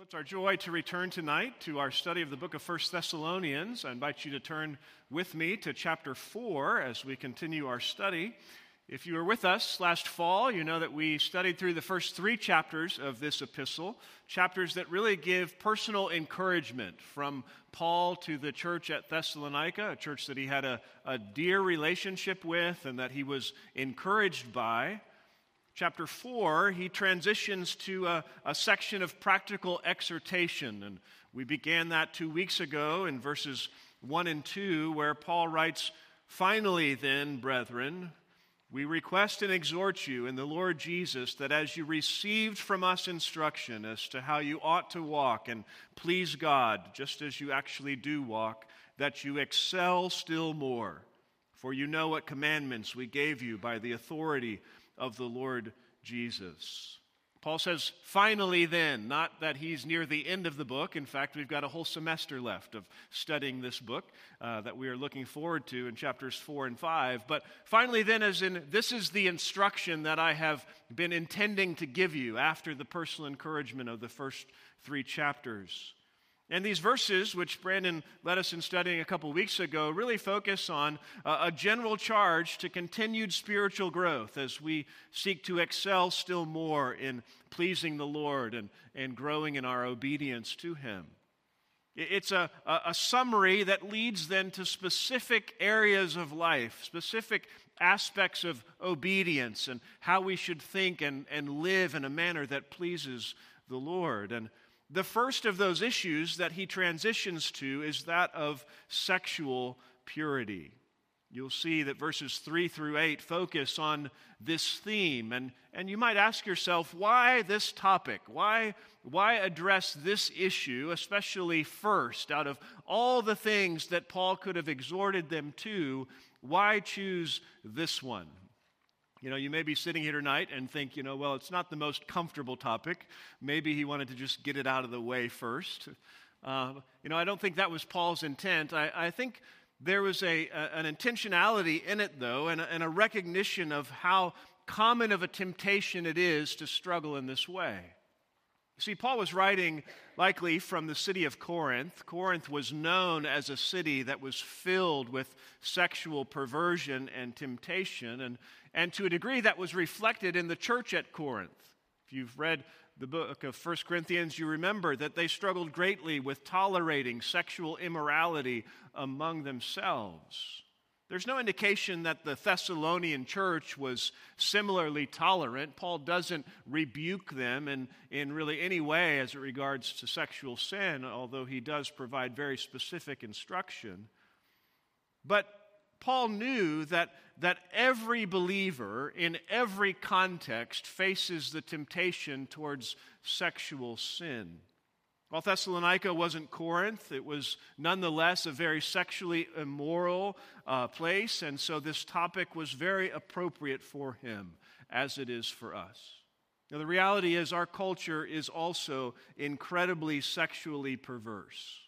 Well, it's our joy to return tonight to our study of the book of 1 Thessalonians. I invite you to turn with me to chapter 4 as we continue our study. If you were with us last fall, you know that we studied through the first three chapters of this epistle, chapters that really give personal encouragement from Paul to the church at Thessalonica, a church that he had a, a dear relationship with and that he was encouraged by chapter 4, he transitions to a, a, section of practical exhortation. And we began that two weeks ago in verses 1 and 2, where Paul writes, Finally, then, brethren, we request and exhort you in the Lord Jesus that as you received from us instruction as to how you ought to walk and please God, just as you actually do walk, that you excel still more. For you know what commandments we gave you by the authority of the Lord Jesus. Paul says, finally, then, not that he's near the end of the book. In fact, we've got a whole semester left of studying this book uh, that we are looking forward to in chapters four and five. But finally, then, as in, this is the instruction that I have been intending to give you after the personal encouragement of the first three chapters. And these verses, which Brandon led us in studying a couple weeks ago, really focus on uh, a general charge to continued spiritual growth as we seek to excel still more in pleasing the Lord and, and growing in our obedience to Him. It's a, a summary that leads then to specific areas of life, specific aspects of obedience, and how we should think and, and live in a manner that pleases the Lord. And the first of those issues that he transitions to is that of sexual purity. You'll see that verses 3 through 8 focus on this theme. And, and you might ask yourself, why this topic? Why, why address this issue, especially first? Out of all the things that Paul could have exhorted them to, why choose this one? You know, you may be sitting here tonight and think, you know, well, it's not the most comfortable topic. Maybe he wanted to just get it out of the way first. Uh, you know, I don't think that was Paul's intent. I, I think there was a, a, an intentionality in it, though, and a, and a recognition of how common of a temptation it is to struggle in this way. See, Paul was writing likely from the city of Corinth. Corinth was known as a city that was filled with sexual perversion and temptation. And and to a degree, that was reflected in the church at Corinth. If you've read the book of 1 Corinthians, you remember that they struggled greatly with tolerating sexual immorality among themselves. There's no indication that the Thessalonian church was similarly tolerant. Paul doesn't rebuke them in, in really any way as it regards to sexual sin, although he does provide very specific instruction. But Paul knew that, that every believer in every context faces the temptation towards sexual sin. While Thessalonica wasn't Corinth, it was nonetheless a very sexually immoral uh, place, and so this topic was very appropriate for him, as it is for us. Now, the reality is, our culture is also incredibly sexually perverse.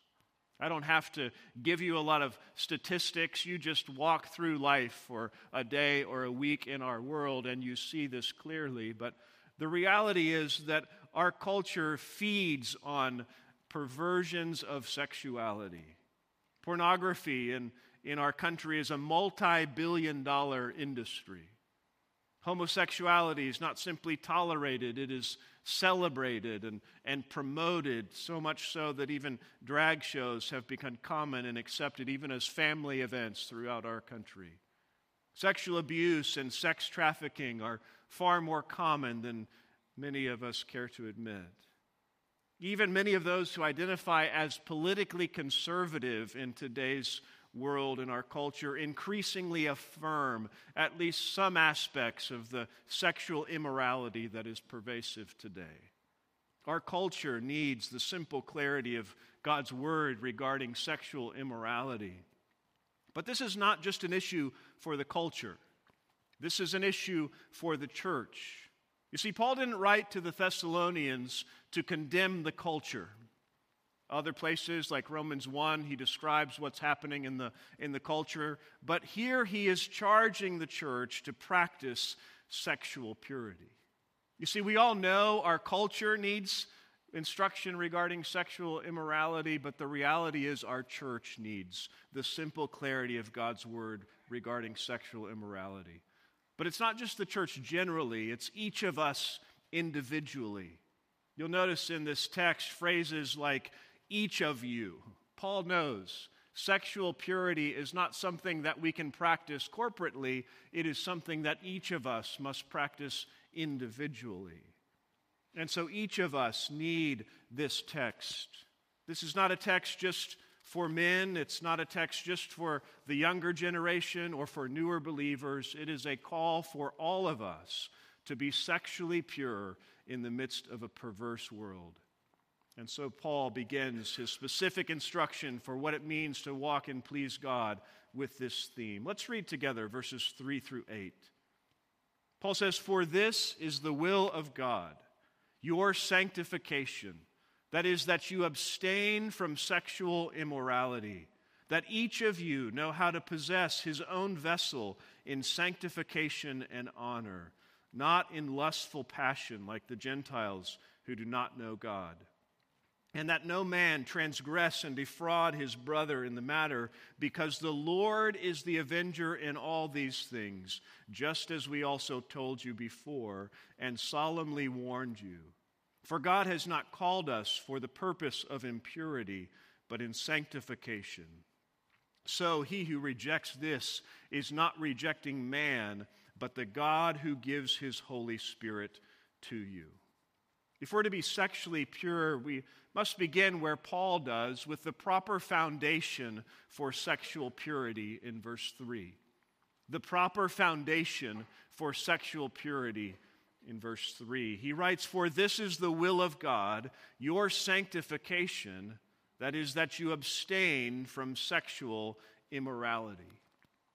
I don't have to give you a lot of statistics. You just walk through life for a day or a week in our world and you see this clearly. But the reality is that our culture feeds on perversions of sexuality. Pornography in, in our country is a multi billion dollar industry. Homosexuality is not simply tolerated, it is celebrated and, and promoted, so much so that even drag shows have become common and accepted, even as family events throughout our country. Sexual abuse and sex trafficking are far more common than many of us care to admit. Even many of those who identify as politically conservative in today's world and our culture increasingly affirm at least some aspects of the sexual immorality that is pervasive today. Our culture needs the simple clarity of God's word regarding sexual immorality. But this is not just an issue for the culture, this is an issue for the church. You see, Paul didn't write to the Thessalonians to condemn the culture. Other places, like Romans 1, he describes what's happening in the, in the culture. But here he is charging the church to practice sexual purity. You see, we all know our culture needs instruction regarding sexual immorality, but the reality is our church needs the simple clarity of God's word regarding sexual immorality. But it's not just the church generally, it's each of us individually. You'll notice in this text phrases like each of you. Paul knows sexual purity is not something that we can practice corporately, it is something that each of us must practice individually. And so each of us need this text. This is not a text just for men, it's not a text just for the younger generation or for newer believers. It is a call for all of us to be sexually pure in the midst of a perverse world. And so Paul begins his specific instruction for what it means to walk and please God with this theme. Let's read together verses 3 through 8. Paul says, For this is the will of God your sanctification. That is, that you abstain from sexual immorality, that each of you know how to possess his own vessel in sanctification and honor, not in lustful passion like the Gentiles who do not know God. And that no man transgress and defraud his brother in the matter, because the Lord is the avenger in all these things, just as we also told you before and solemnly warned you. For God has not called us for the purpose of impurity, but in sanctification. So he who rejects this is not rejecting man, but the God who gives his Holy Spirit to you. If we're to be sexually pure, we must begin where Paul does with the proper foundation for sexual purity in verse 3. The proper foundation for sexual purity in verse 3. He writes, For this is the will of God, your sanctification, that is, that you abstain from sexual immorality.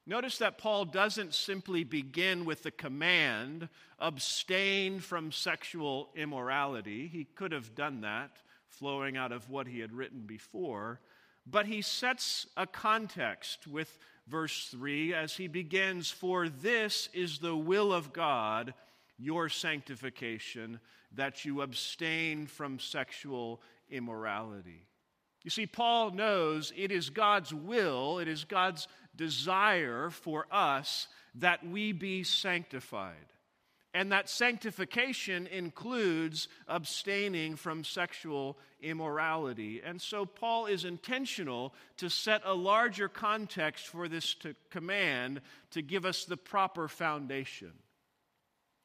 Notice that Paul doesn't simply begin with the command, abstain from sexual immorality. He could have done that, flowing out of what he had written before. But he sets a context with verse 3 as he begins For this is the will of God, your sanctification, that you abstain from sexual immorality. You see, Paul knows it is God's will, it is God's desire for us that we be sanctified. And that sanctification includes abstaining from sexual immorality. And so Paul is intentional to set a larger context for this to command to give us the proper foundation.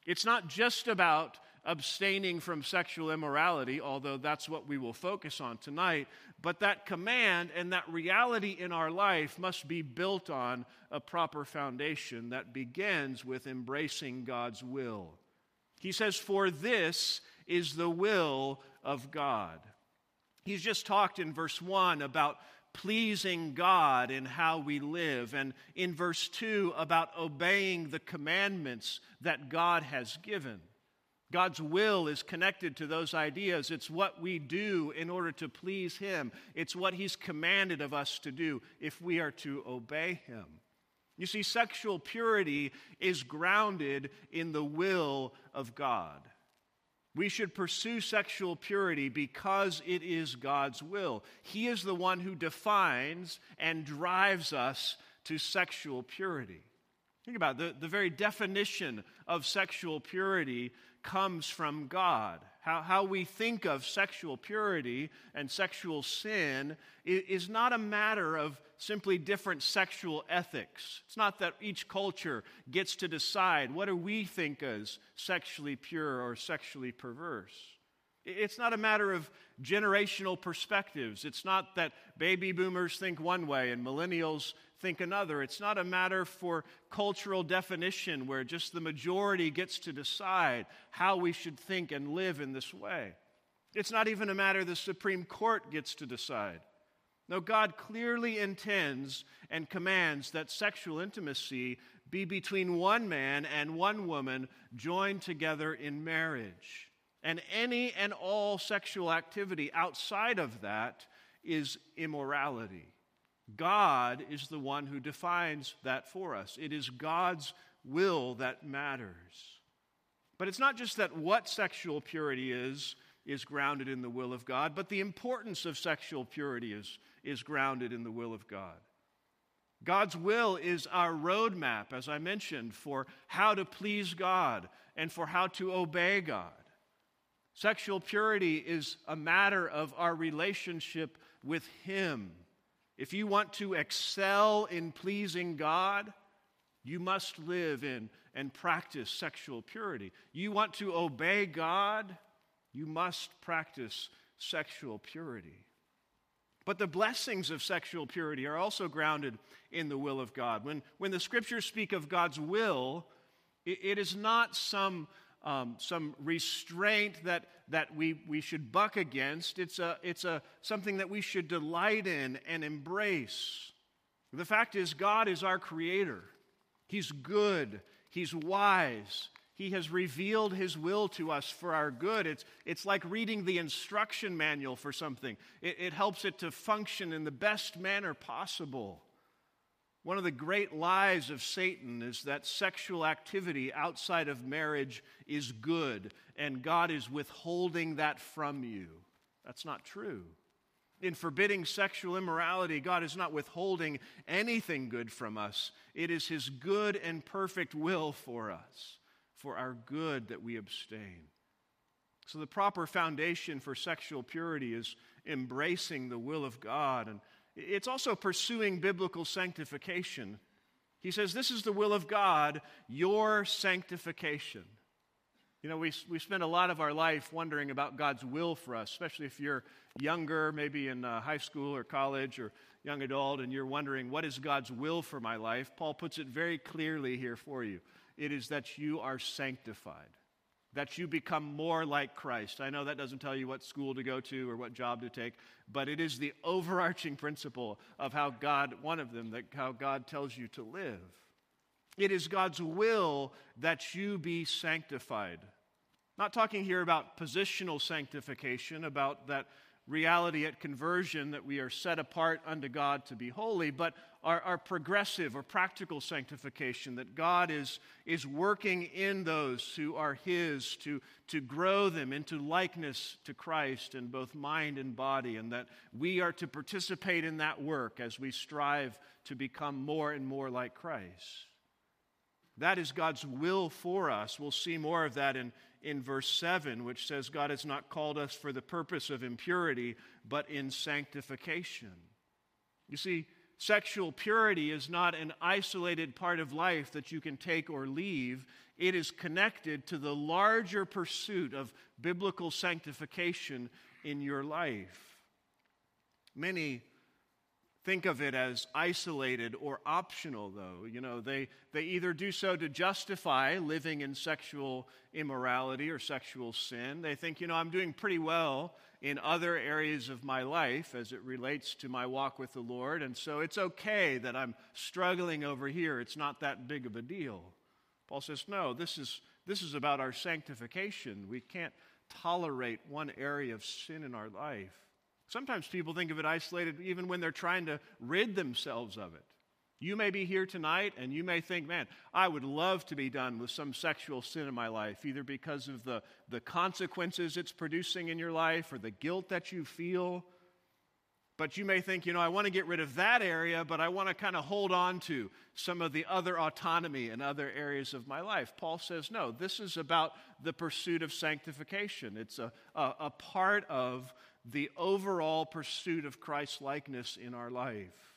It's not just about abstaining from sexual immorality, although that's what we will focus on tonight, but that command and that reality in our life must be built on a proper foundation that begins with embracing God's will. He says, For this is the will of God. He's just talked in verse 1 about pleasing God in how we live, and in verse 2 about obeying the commandments that God has given. God's will is connected to those ideas. It's what we do in order to please Him. It's what He's commanded of us to do if we are to obey Him. You see, sexual purity is grounded in the will of God. We should pursue sexual purity because it is God's will. He is the one who defines and drives us to sexual purity. Think about it. The, the very definition of sexual purity comes from God. How, how we think of sexual purity and sexual sin is not a matter of simply different sexual ethics. It's not that each culture gets to decide what do we think as sexually pure or sexually perverse. It's not a matter of generational perspectives. It's not that baby boomers think one way and millennials think another. It's not a matter for cultural definition where just the majority gets to decide how we should think and live in this way. It's not even a matter the Supreme Court gets to decide. No, God clearly intends and commands that sexual intimacy be between one man and one woman joined together in marriage. And any and all sexual activity outside of that is immorality. God is the one who defines that for us. It is God's will that matters. But it's not just that what sexual purity is is grounded in the will of God, but the importance of sexual purity is, is grounded in the will of God. God's will is our roadmap, as I mentioned, for how to please God and for how to obey God. Sexual purity is a matter of our relationship with Him. If you want to excel in pleasing God, you must live in and practice sexual purity. You want to obey God, you must practice sexual purity. But the blessings of sexual purity are also grounded in the will of God. When, when the scriptures speak of God's will, it, it is not some, um, some restraint that, that we, we should buck against. It's, a, it's a, something that we should delight in and embrace. The fact is, God is our creator. He's good, He's wise, he has revealed His will to us for our good. It's, it's like reading the instruction manual for something, it, it helps it to function in the best manner possible. One of the great lies of Satan is that sexual activity outside of marriage is good and God is withholding that from you. That's not true. In forbidding sexual immorality, God is not withholding anything good from us. It is His good and perfect will for us for our good that we abstain. So, the proper foundation for sexual purity is embracing the will of God, and it's also pursuing biblical sanctification. He says, This is the will of God, your sanctification. You know, we, we spend a lot of our life wondering about God's will for us, especially if you're younger, maybe in uh, high school or college or young adult, and you're wondering, what is God's will for my life? Paul puts it very clearly here for you it is that you are sanctified, that you become more like Christ. I know that doesn't tell you what school to go to or what job to take, but it is the overarching principle of how God, one of them, that how God tells you to live. It is God's will that you be sanctified. Not talking here about positional sanctification, about that reality at conversion that we are set apart unto God to be holy, but our, our, progressive or practical sanctification, that God is, is working in those who are His to, to grow them into likeness to Christ in both mind and body, and that we are to participate in that work as we strive to become more and more like Christ. That is God's will for us. We'll see more of that in, in verse 7, which says, God has not called us for the purpose of impurity, but in sanctification. You see, sexual purity is not an isolated part of life that you can take or leave. It is connected to the larger pursuit of biblical sanctification in your life. Many think of it as isolated or optional, though. You know, they, they either do so to justify living in sexual immorality or sexual sin. They think, you know, I'm doing pretty well in other areas of my life as it relates to my walk with the Lord, and so it's okay that I'm struggling over here. It's not that big of a deal. Paul says, no, this is, this is about our sanctification. We can't tolerate one area of sin in our life. Sometimes people think of it isolated even when they're trying to rid themselves of it. You may be here tonight and you may think, man, I would love to be done with some sexual sin in my life, either because of the, the consequences it's producing in your life or the guilt that you feel. But you may think, you know, I want to get rid of that area, but I want to kind of hold on to some of the other autonomy in other areas of my life. Paul says, no, this is about the pursuit of sanctification. It's a, a, a part of the overall pursuit of Christ likeness in our life.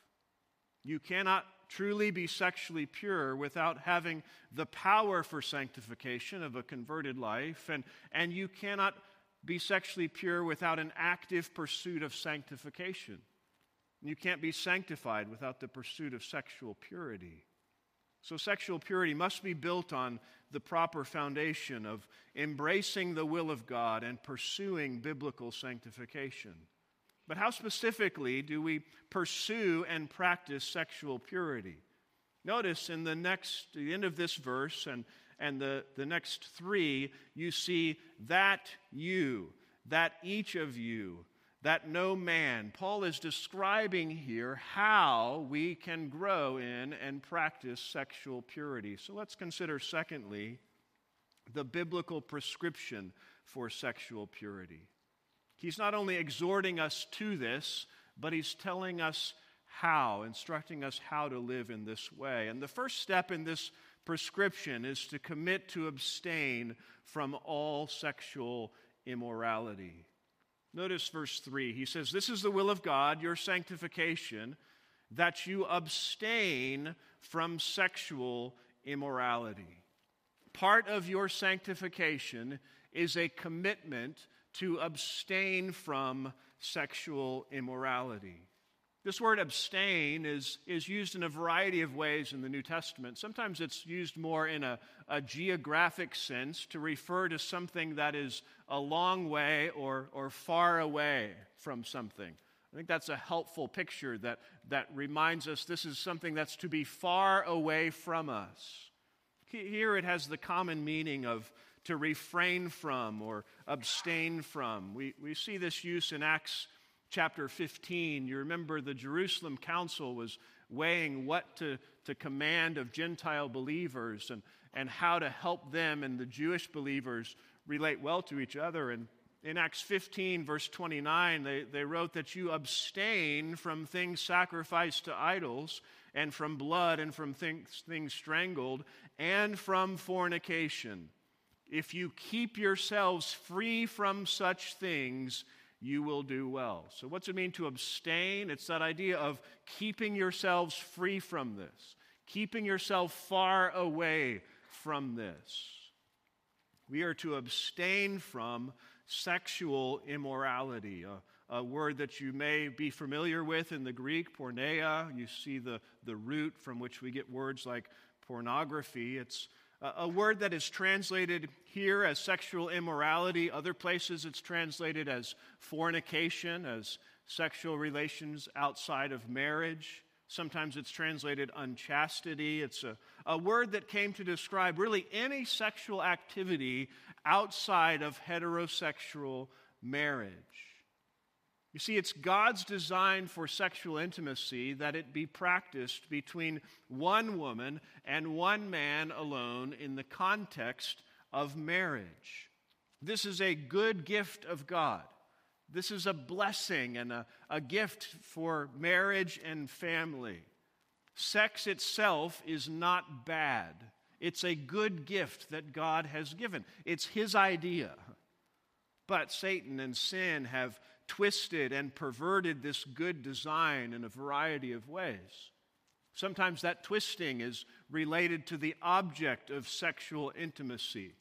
You cannot truly be sexually pure without having the power for sanctification of a converted life, and, and you cannot be sexually pure without an active pursuit of sanctification. You can't be sanctified without the pursuit of sexual purity. So, sexual purity must be built on the proper foundation of embracing the will of God and pursuing biblical sanctification. But how specifically do we pursue and practice sexual purity? Notice in the next, the end of this verse and, and the, the next three, you see that you, that each of you, that no man. Paul is describing here how we can grow in and practice sexual purity. So let's consider, secondly, the biblical prescription for sexual purity. He's not only exhorting us to this, but he's telling us how, instructing us how to live in this way. And the first step in this prescription is to commit to abstain from all sexual immorality. Notice verse 3. He says, This is the will of God, your sanctification, that you abstain from sexual immorality. Part of your sanctification is a commitment to abstain from sexual immorality. This word abstain is, is used in a variety of ways in the New Testament. Sometimes it's used more in a, a geographic sense to refer to something that is a long way or, or far away from something. I think that's a helpful picture that, that reminds us this is something that's to be far away from us. Here it has the common meaning of to refrain from or abstain from. We, we see this use in Acts chapter 15, you remember the Jerusalem council was weighing what to, to command of Gentile believers and, and how to help them and the Jewish believers relate well to each other. And in Acts 15, verse 29, they, they wrote that you abstain from things sacrificed to idols, and from blood, and from things, things strangled, and from fornication. If you keep yourselves free from such things, you will do well. So, what's it mean to abstain? It's that idea of keeping yourselves free from this, keeping yourself far away from this. We are to abstain from sexual immorality, a, a, word that you may be familiar with in the Greek, porneia. You see the, the root from which we get words like pornography. It's a word that is translated here as sexual immorality. Other places it's translated as fornication, as sexual relations outside of marriage. Sometimes it's translated unchastity. It's a, a word that came to describe really any sexual activity outside of heterosexual marriage. You see, it's God's design for sexual intimacy that it be practiced between one woman and one man alone in the context of marriage. This is a good gift of God. This is a blessing and a, a gift for marriage and family. Sex itself is not bad, it's a good gift that God has given. It's His idea. But Satan and sin have twisted and perverted this good design in a variety of ways. Sometimes that twisting is related to the object of sexual intimacy.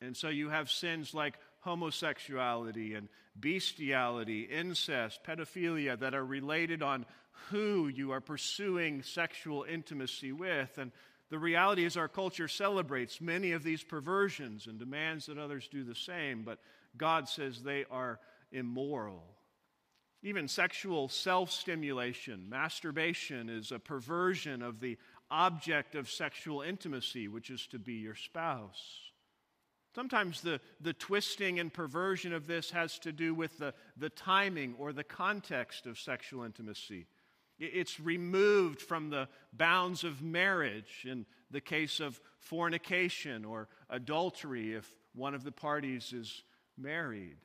And so you have sins like homosexuality and bestiality, incest, pedophilia that are related on who you are pursuing sexual intimacy with. And the reality is, our culture celebrates many of these perversions and demands that others do the same, but God says they are immoral. Even sexual self stimulation, masturbation, is a perversion of the object of sexual intimacy, which is to be your spouse. Sometimes the, the twisting and perversion of this has to do with the, the timing or the context of sexual intimacy. It's removed from the bounds of marriage in the case of fornication or adultery if one of the parties is married.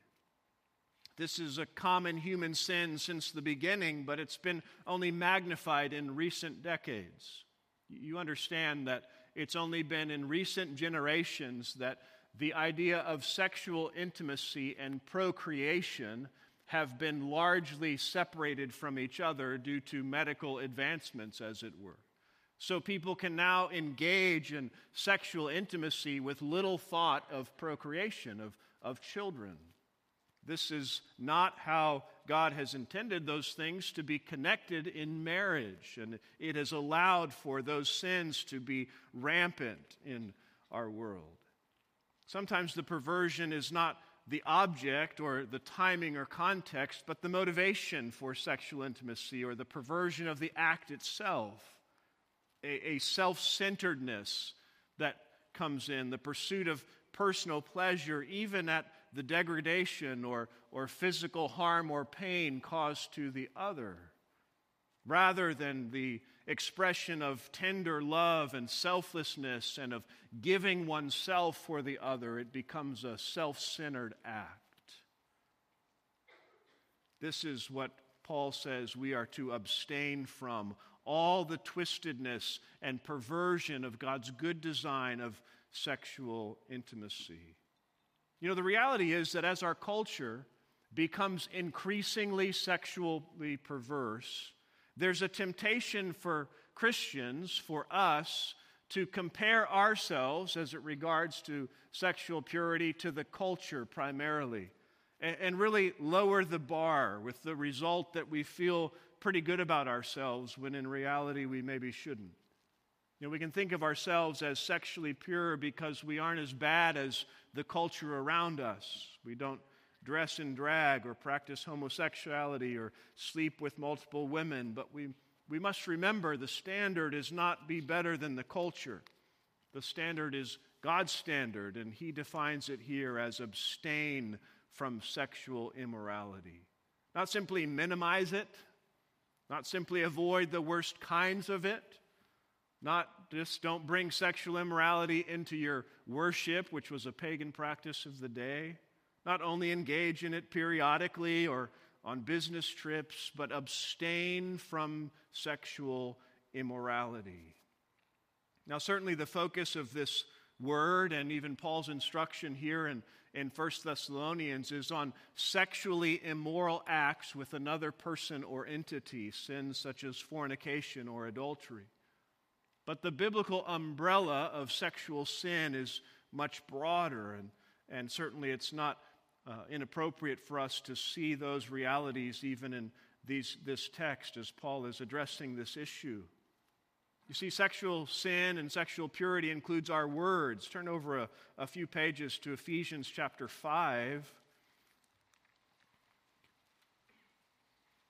This is a common human sin since the beginning, but it's been only magnified in recent decades. You understand that it's only been in recent generations that the idea of sexual intimacy and procreation have been largely separated from each other due to medical advancements, as it were. So people can now engage in sexual intimacy with little thought of procreation, of, of children. This is not how God has intended those things to be connected in marriage, and it has allowed for those sins to be rampant in our world. Sometimes the perversion is not the object or the timing or context, but the motivation for sexual intimacy or the perversion of the act itself. A, a self centeredness that comes in, the pursuit of personal pleasure, even at the degradation or, or physical harm or pain caused to the other, rather than the expression of tender love and selflessness and of giving oneself for the other, it becomes a self centered act. This is what Paul says we are to abstain from all the twistedness and perversion of God's good design of sexual intimacy. You know, the reality is that as our culture becomes increasingly sexually perverse, there's a temptation for Christians, for us, to compare ourselves as it regards to sexual purity to the culture primarily and, really lower the bar with the result that we feel pretty good about ourselves when in reality we maybe shouldn't. You know, we can think of ourselves as sexually pure because we aren't as bad as the culture around us. We don't dress in drag or practice homosexuality or sleep with multiple women, but we, we must remember the standard is not be better than the culture. The standard is God's standard, and He defines it here as abstain from sexual immorality. Not simply minimize it, not simply avoid the worst kinds of it, not just don't bring sexual immorality into your worship, which was a pagan practice of the day. Not only engage in it periodically or on business trips, but abstain from sexual immorality. Now, certainly the focus of this word and even Paul's instruction here in, in 1 Thessalonians is on sexually immoral acts with another person or entity, sins such as fornication or adultery. But the biblical umbrella of sexual sin is much broader, and, and certainly it's not uh, inappropriate for us to see those realities even in these, this text as Paul is addressing this issue. You see, sexual sin and sexual purity includes our words. Turn over a, a few pages to Ephesians chapter 5.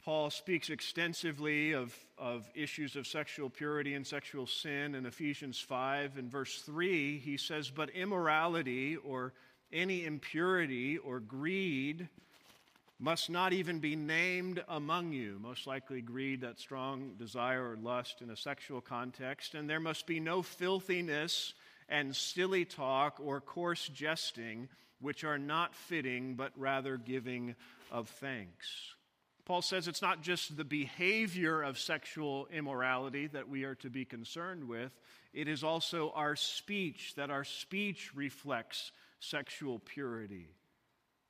Paul speaks extensively of, of issues of sexual purity and sexual sin in Ephesians 5. In verse 3, he says, But immorality or any impurity or greed must not even be named among you. Most likely, greed, that strong desire or lust in a sexual context. And there must be no filthiness and silly talk or coarse jesting, which are not fitting, but rather giving of thanks. Paul says it's not just the behavior of sexual immorality that we are to be concerned with, it is also our speech, that our speech reflects sexual purity.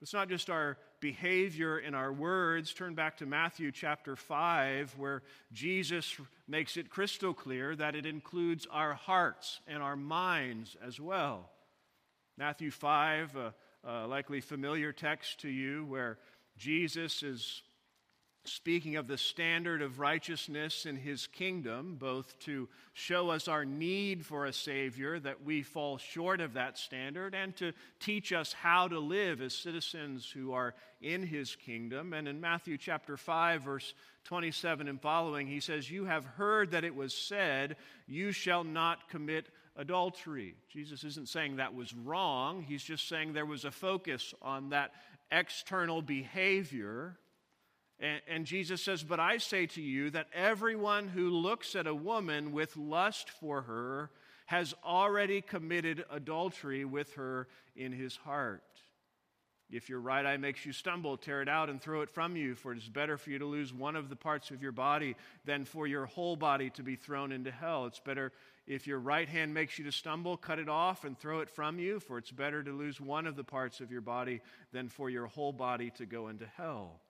It's not just our behavior and our words. Turn back to Matthew chapter 5, where Jesus makes it crystal clear that it includes our hearts and our minds as well. Matthew 5, a, a likely familiar text to you, where Jesus is speaking of the standard of righteousness in his kingdom, both to show us our need for a Savior, that we fall short of that standard, and to teach us how to live as citizens who are in his kingdom. And in Matthew chapter 5, verse 27 and following, he says, You have heard that it was said, You shall not commit adultery. Jesus isn't saying that was wrong, he's just saying there was a focus on that external behavior and, and Jesus says, But I say to you that everyone who looks at a woman with lust for her has already committed adultery with her in his heart. If your right eye makes you stumble, tear it out and throw it from you, for it is better for you to lose one of the parts of your body than for your whole body to be thrown into hell. It's better if your right hand makes you to stumble, cut it off and throw it from you, for it's better to lose one of the parts of your body than for your whole body to go into hell.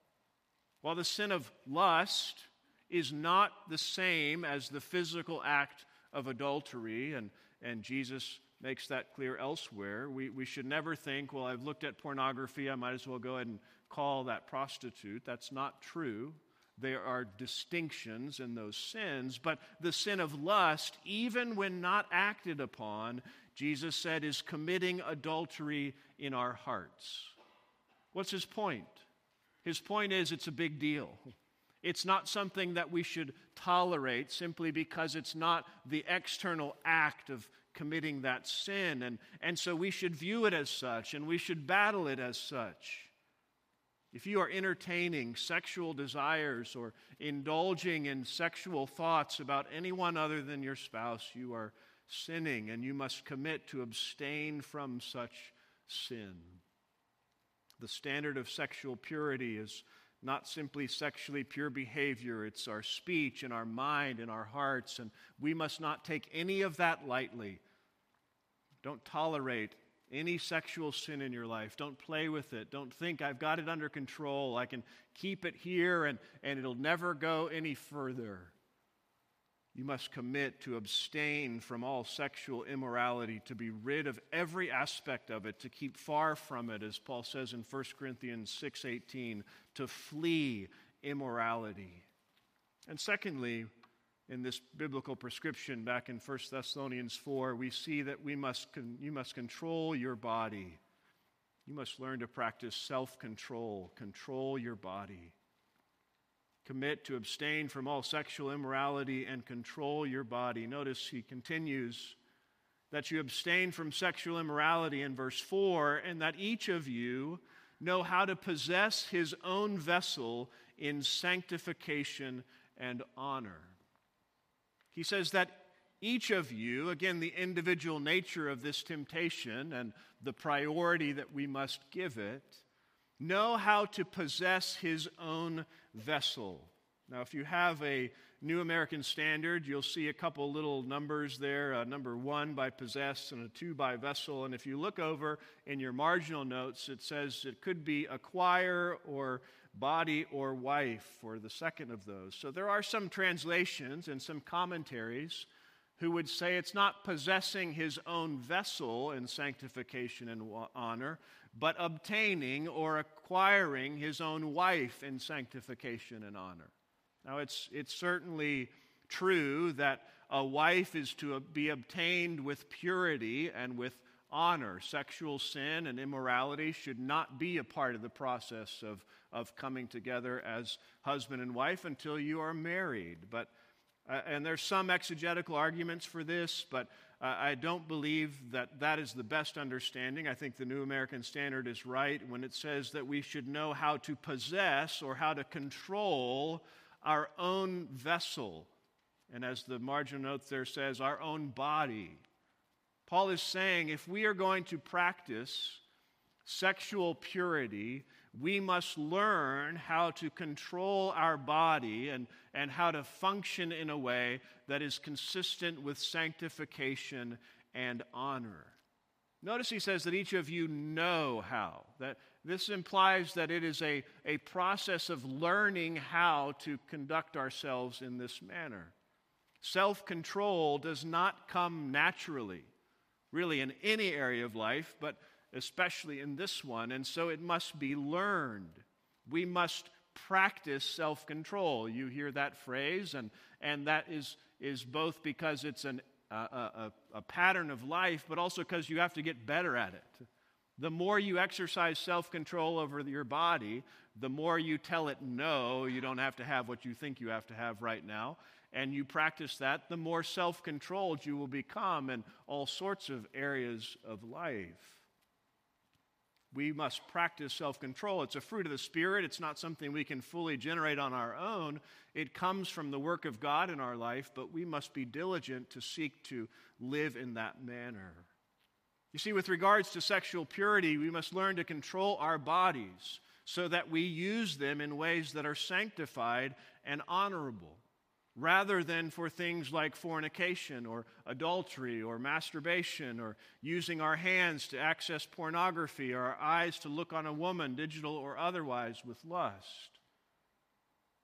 While the sin of lust is not the same as the physical act of adultery, and, and Jesus makes that clear elsewhere, we, we should never think, well, I've looked at pornography, I might as well go ahead and call that prostitute. That's not true. There are distinctions in those sins, but the sin of lust, even when not acted upon, Jesus said, is committing adultery in our hearts. What's his point? His point is it's a big deal. It's not something that we should tolerate simply because it's not the external act of committing that sin. And, and so we should view it as such and we should battle it as such. If you are entertaining sexual desires or indulging in sexual thoughts about anyone other than your spouse, you are sinning and you must commit to abstain from such sin. The standard of sexual purity is not simply sexually pure behavior, it's our speech and our mind and our hearts, and we must not take any of that lightly. Don't tolerate any sexual sin in your life. Don't play with it. Don't think, I've got it under control. I can keep it here and, and it'll never go any further. You must commit to abstain from all sexual immorality, to be rid of every aspect of it, to keep far from it, as Paul says in 1 Corinthians 6:18, to flee immorality. And secondly, in this biblical prescription back in 1 Thessalonians 4, we see that we must con- you must control your body. You must learn to practice self control, control your body. Commit to abstain from all sexual immorality and control your body. Notice he continues that you abstain from sexual immorality in verse 4, and that each of you know how to possess his own vessel in sanctification and honor. He says that each of you, again, the individual nature of this temptation and the priority that we must give it, know how to possess his own vessel. Now, if you have a New American Standard, you'll see a couple little numbers there a number one by possess and a two by vessel. And if you look over in your marginal notes, it says it could be acquire or body or wife for the second of those. So there are some translations and some commentaries who would say it's not possessing his own vessel in sanctification and honor, but obtaining or acquiring his own wife in sanctification and honor. Now, it's, it's certainly true that a wife is to be obtained with purity and with honor. Sexual sin and immorality should not be a part of the process of, of coming together as husband and wife until you are married. But, uh, and there's some exegetical arguments for this, but uh, I don't believe that that is the best understanding. I think the New American Standard is right when it says that we should know how to possess or how to control our own vessel. And as the margin note there says, our own body. Paul is saying if we are going to practice sexual purity, we must learn how to control our body and, and how to function in a way that is consistent with sanctification and honor. Notice he says that each of you know how. That this implies that it is a, a process of learning how to conduct ourselves in this manner. Self control does not come naturally, really, in any area of life, but especially in this one, and so it must be learned. We must practice self control. You hear that phrase, and, and that is, is both because it's an, a, a, a pattern of life, but also because you have to get better at it. The more you exercise self control over your body, the more you tell it no, you don't have to have what you think you have to have right now. And you practice that, the more self controlled you will become in all sorts of areas of life. We must practice self control. It's a fruit of the Spirit. It's not something we can fully generate on our own. It comes from the work of God in our life, but we must be diligent to seek to live in that manner. You see, with regards to sexual purity, we must learn to control our bodies so that we use them in ways that are sanctified and honorable, rather than for things like fornication or adultery or masturbation or using our hands to access pornography or our eyes to look on a woman, digital or otherwise, with lust.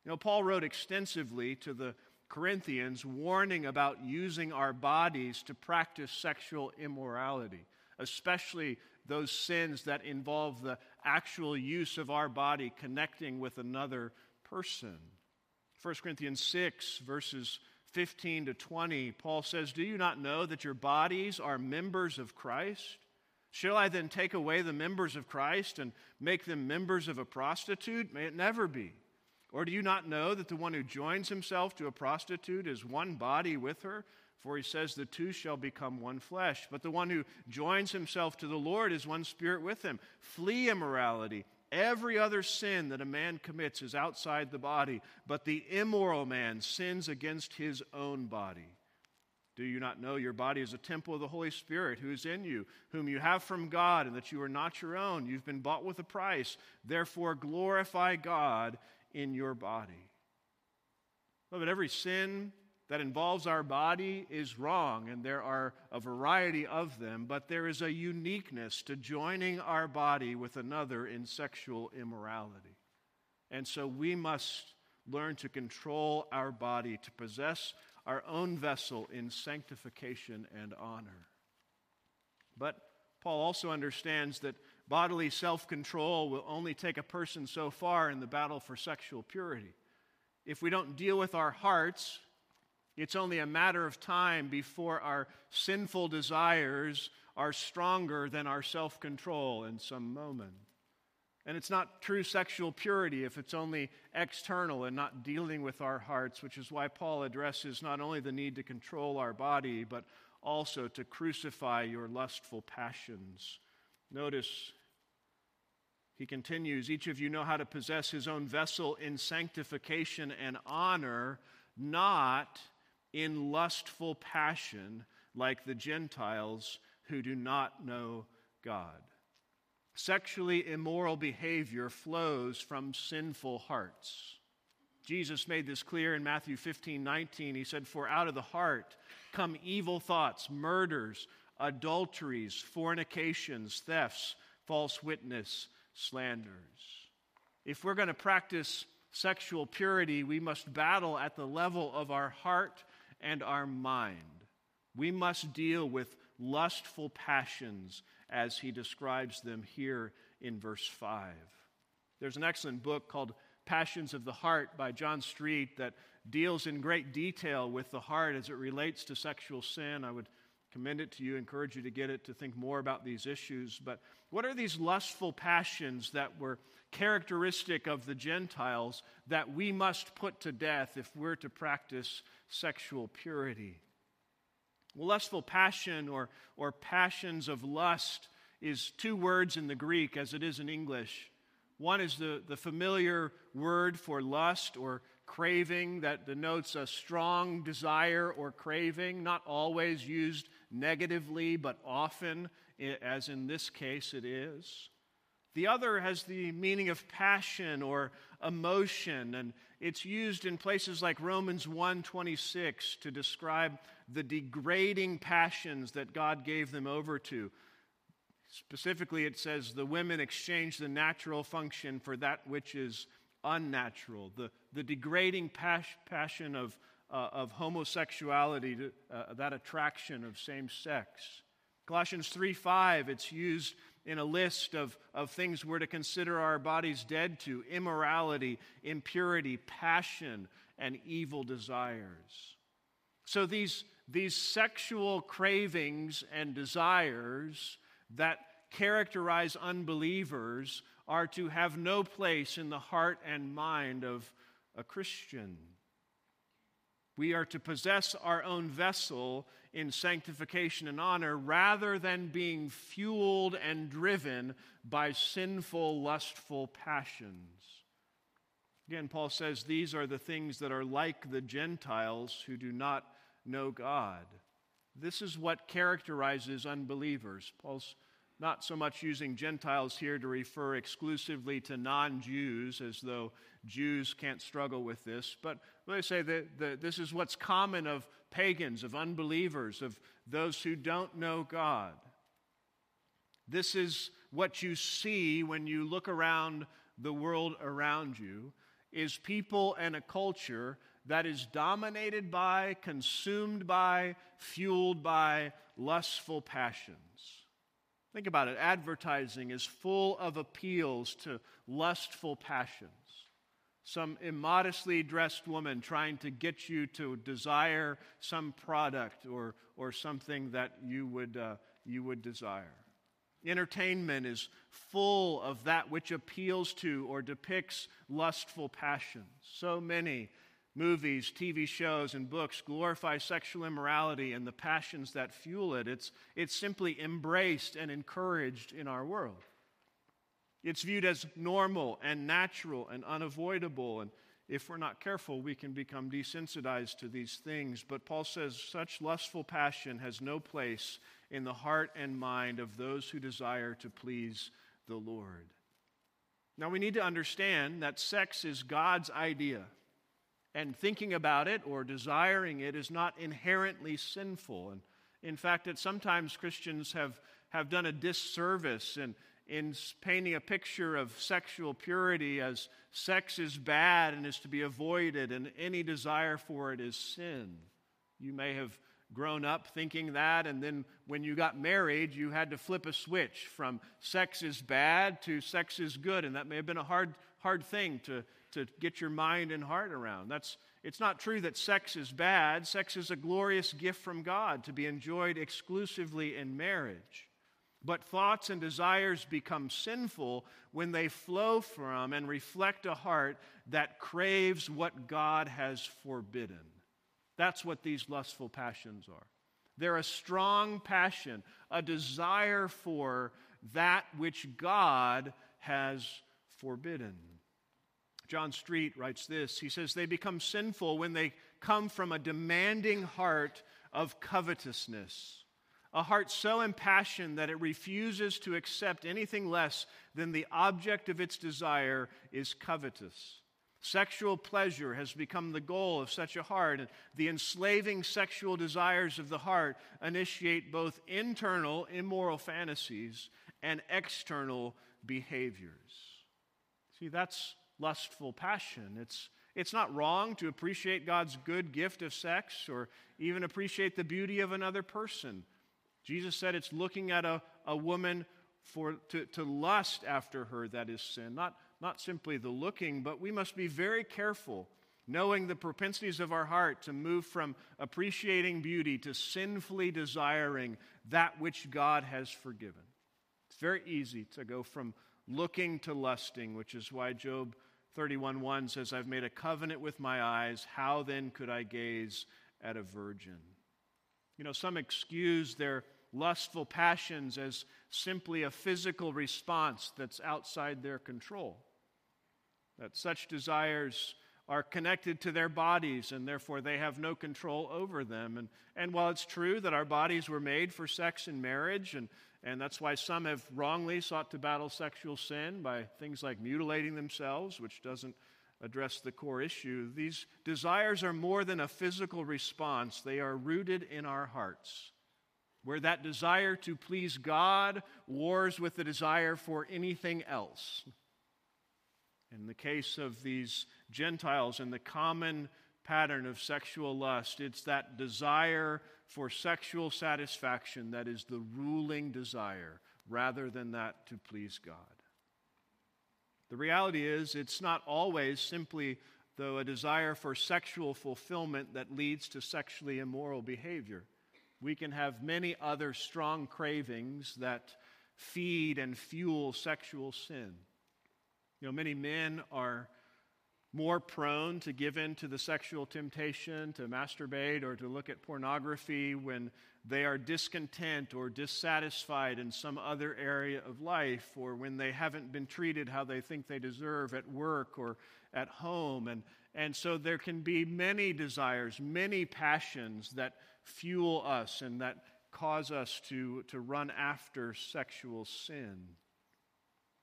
You know, Paul wrote extensively to the Corinthians warning about using our bodies to practice sexual immorality especially those sins that involve the actual use of our body connecting with another person. 1 Corinthians 6, verses 15 to 20, Paul says, Do you not know that your bodies are members of Christ? Shall I then take away the members of Christ and make them members of a prostitute? May it never be. Or do you not know that the one who joins himself to a prostitute is one body with her? For he says, The two shall become one flesh. But the one who joins himself to the Lord is one spirit with him. Flee immorality. Every other sin that a man commits is outside the body, but the immoral man sins against his own body. Do you not know your body is a temple of the Holy Spirit who is in you, whom you have from God, and that you are not your own? You've been bought with a price. Therefore, glorify God in your body. But every sin that involves our body is wrong, and there are a variety of them, but there is a uniqueness to joining our body with another in sexual immorality. And so we must learn to control our body, to possess our own vessel in sanctification and honor. But Paul also understands that bodily self control will only take a person so far in the battle for sexual purity. If we don't deal with our hearts, it's only a matter of time before our sinful desires are stronger than our self control in some moment. And it's not true sexual purity if it's only external and not dealing with our hearts, which is why Paul addresses not only the need to control our body, but also to crucify your lustful passions. Notice he continues each of you know how to possess his own vessel in sanctification and honor, not in lustful passion like the Gentiles who do not know God. Sexually immoral behavior flows from sinful hearts. Jesus made this clear in Matthew 15 19. He said, For out of the heart come evil thoughts, murders, adulteries, fornications, thefts, false witness, slanders. If we're going to practice sexual purity, we must battle at the level of our heart and our mind. We must deal with lustful passions as he describes them here in verse 5. There's an excellent book called Passions of the Heart by John Street that deals in great detail with the heart as it relates to sexual sin. I would commend it to you, encourage you to get it to think more about these issues. But what are these lustful passions that were characteristic of the Gentiles that we must put to death if we're to practice sexual purity? lustful passion or, or passions of lust is two words in the Greek as it is in English. One is the, the familiar word for lust or craving that denotes a strong desire or craving, not always used negatively, but often, as in this case it is. The other has the meaning of passion or emotion, and it's used in places like Romans 1:26 to describe the degrading passions that God gave them over to. Specifically, it says the women exchanged the natural function for that which is unnatural, the, the degrading pas- passion of, uh, of homosexuality, to, uh, that attraction of same sex. Colossians 3 5, it's used in a list of, of things we're to consider our bodies dead to immorality, impurity, passion, and evil desires. So these, these sexual cravings and desires that characterize unbelievers are to have no place in the heart and mind of a Christian. We are to possess our own vessel in sanctification and honor rather than being fueled and driven by sinful, lustful passions. Again, Paul says these are the things that are like the Gentiles who do not know God. This is what characterizes unbelievers. Paul's not so much using Gentiles here to refer exclusively to non Jews, as though Jews can't struggle with this, but they say that, that this is what's common of pagans, of unbelievers, of those who don't know God. This is what you see when you look around the world around you is people and a culture that is dominated by, consumed by, fueled by lustful passions. Think about it. Advertising is full of appeals to lustful passions. Some immodestly dressed woman trying to get you to desire some product or, or something that you would, uh, you would desire. Entertainment is full of that which appeals to or depicts lustful passions. So many movies, TV shows, and books glorify sexual immorality and the passions that fuel it. It's, it's simply embraced and encouraged in our world. It's viewed as normal and natural and unavoidable. And if we're not careful, we can become desensitized to these things. But Paul says such lustful passion has no place in the heart and mind of those who desire to please the Lord. Now, we need to understand that sex is God's idea, and thinking about it or desiring it is not inherently sinful. And in fact, that sometimes Christians have, have done a disservice in, in painting a picture of sexual purity as sex is bad and is to be avoided, and any desire for it is sin. You may have grown up thinking that, and then when you got married, you had to flip a switch from sex is bad to sex is good, and that may have been a hard, hard thing to, to get your mind and heart around. That's, it's not true that sex is bad. Sex is a glorious gift from God to be enjoyed exclusively in marriage. But thoughts and desires become sinful when they flow from and reflect a heart that craves what God has forbidden. That's what these lustful passions are. They're a strong passion, a desire for that which God has forbidden. John Street writes this He says, They become sinful when they come from a demanding heart of covetousness, a heart so impassioned that it refuses to accept anything less than the object of its desire is covetous. Sexual pleasure has become the goal of such a heart, and the enslaving sexual desires of the heart initiate both internal immoral fantasies and external behaviors. See, that's lustful passion. It's, it's not wrong to appreciate God's good gift of sex or even appreciate the beauty of another person. Jesus said it's looking at a, a woman for, to, to lust after her that is sin, not not simply the looking, but we must be very careful, knowing the propensities of our heart to move from appreciating beauty to sinfully desiring that which God has forgiven. It's very easy to go from looking to lusting, which is why Job 31:1 says, I've made a covenant with my eyes. How then could I gaze at a virgin? You know, some excuse their lustful passions as simply a physical response that's outside their control that such desires are connected to their bodies and therefore they have no control over them. And, and while it's true that our bodies were made for sex and marriage, and, and that's why some have wrongly sought to battle sexual sin by things like mutilating themselves, which doesn't address the core issue, these desires are more than a physical response, they are rooted in our hearts. Where that desire to please God wars with the desire for anything else. In the case of these Gentiles and the common pattern of sexual lust, it's that desire for sexual satisfaction that is the ruling desire rather than that to please God. The reality is, it's not always simply, though, a desire for sexual fulfillment that leads to sexually immoral behavior. We can have many other strong cravings that feed and fuel sexual sin. You know, many men are more prone to give in to the sexual temptation to masturbate or to look at pornography when they are discontent or dissatisfied in some other area of life or when they haven't been treated how they think they deserve at work or at home. And, and so there can be many desires, many passions that fuel us and that cause us to, to run after sexual sin.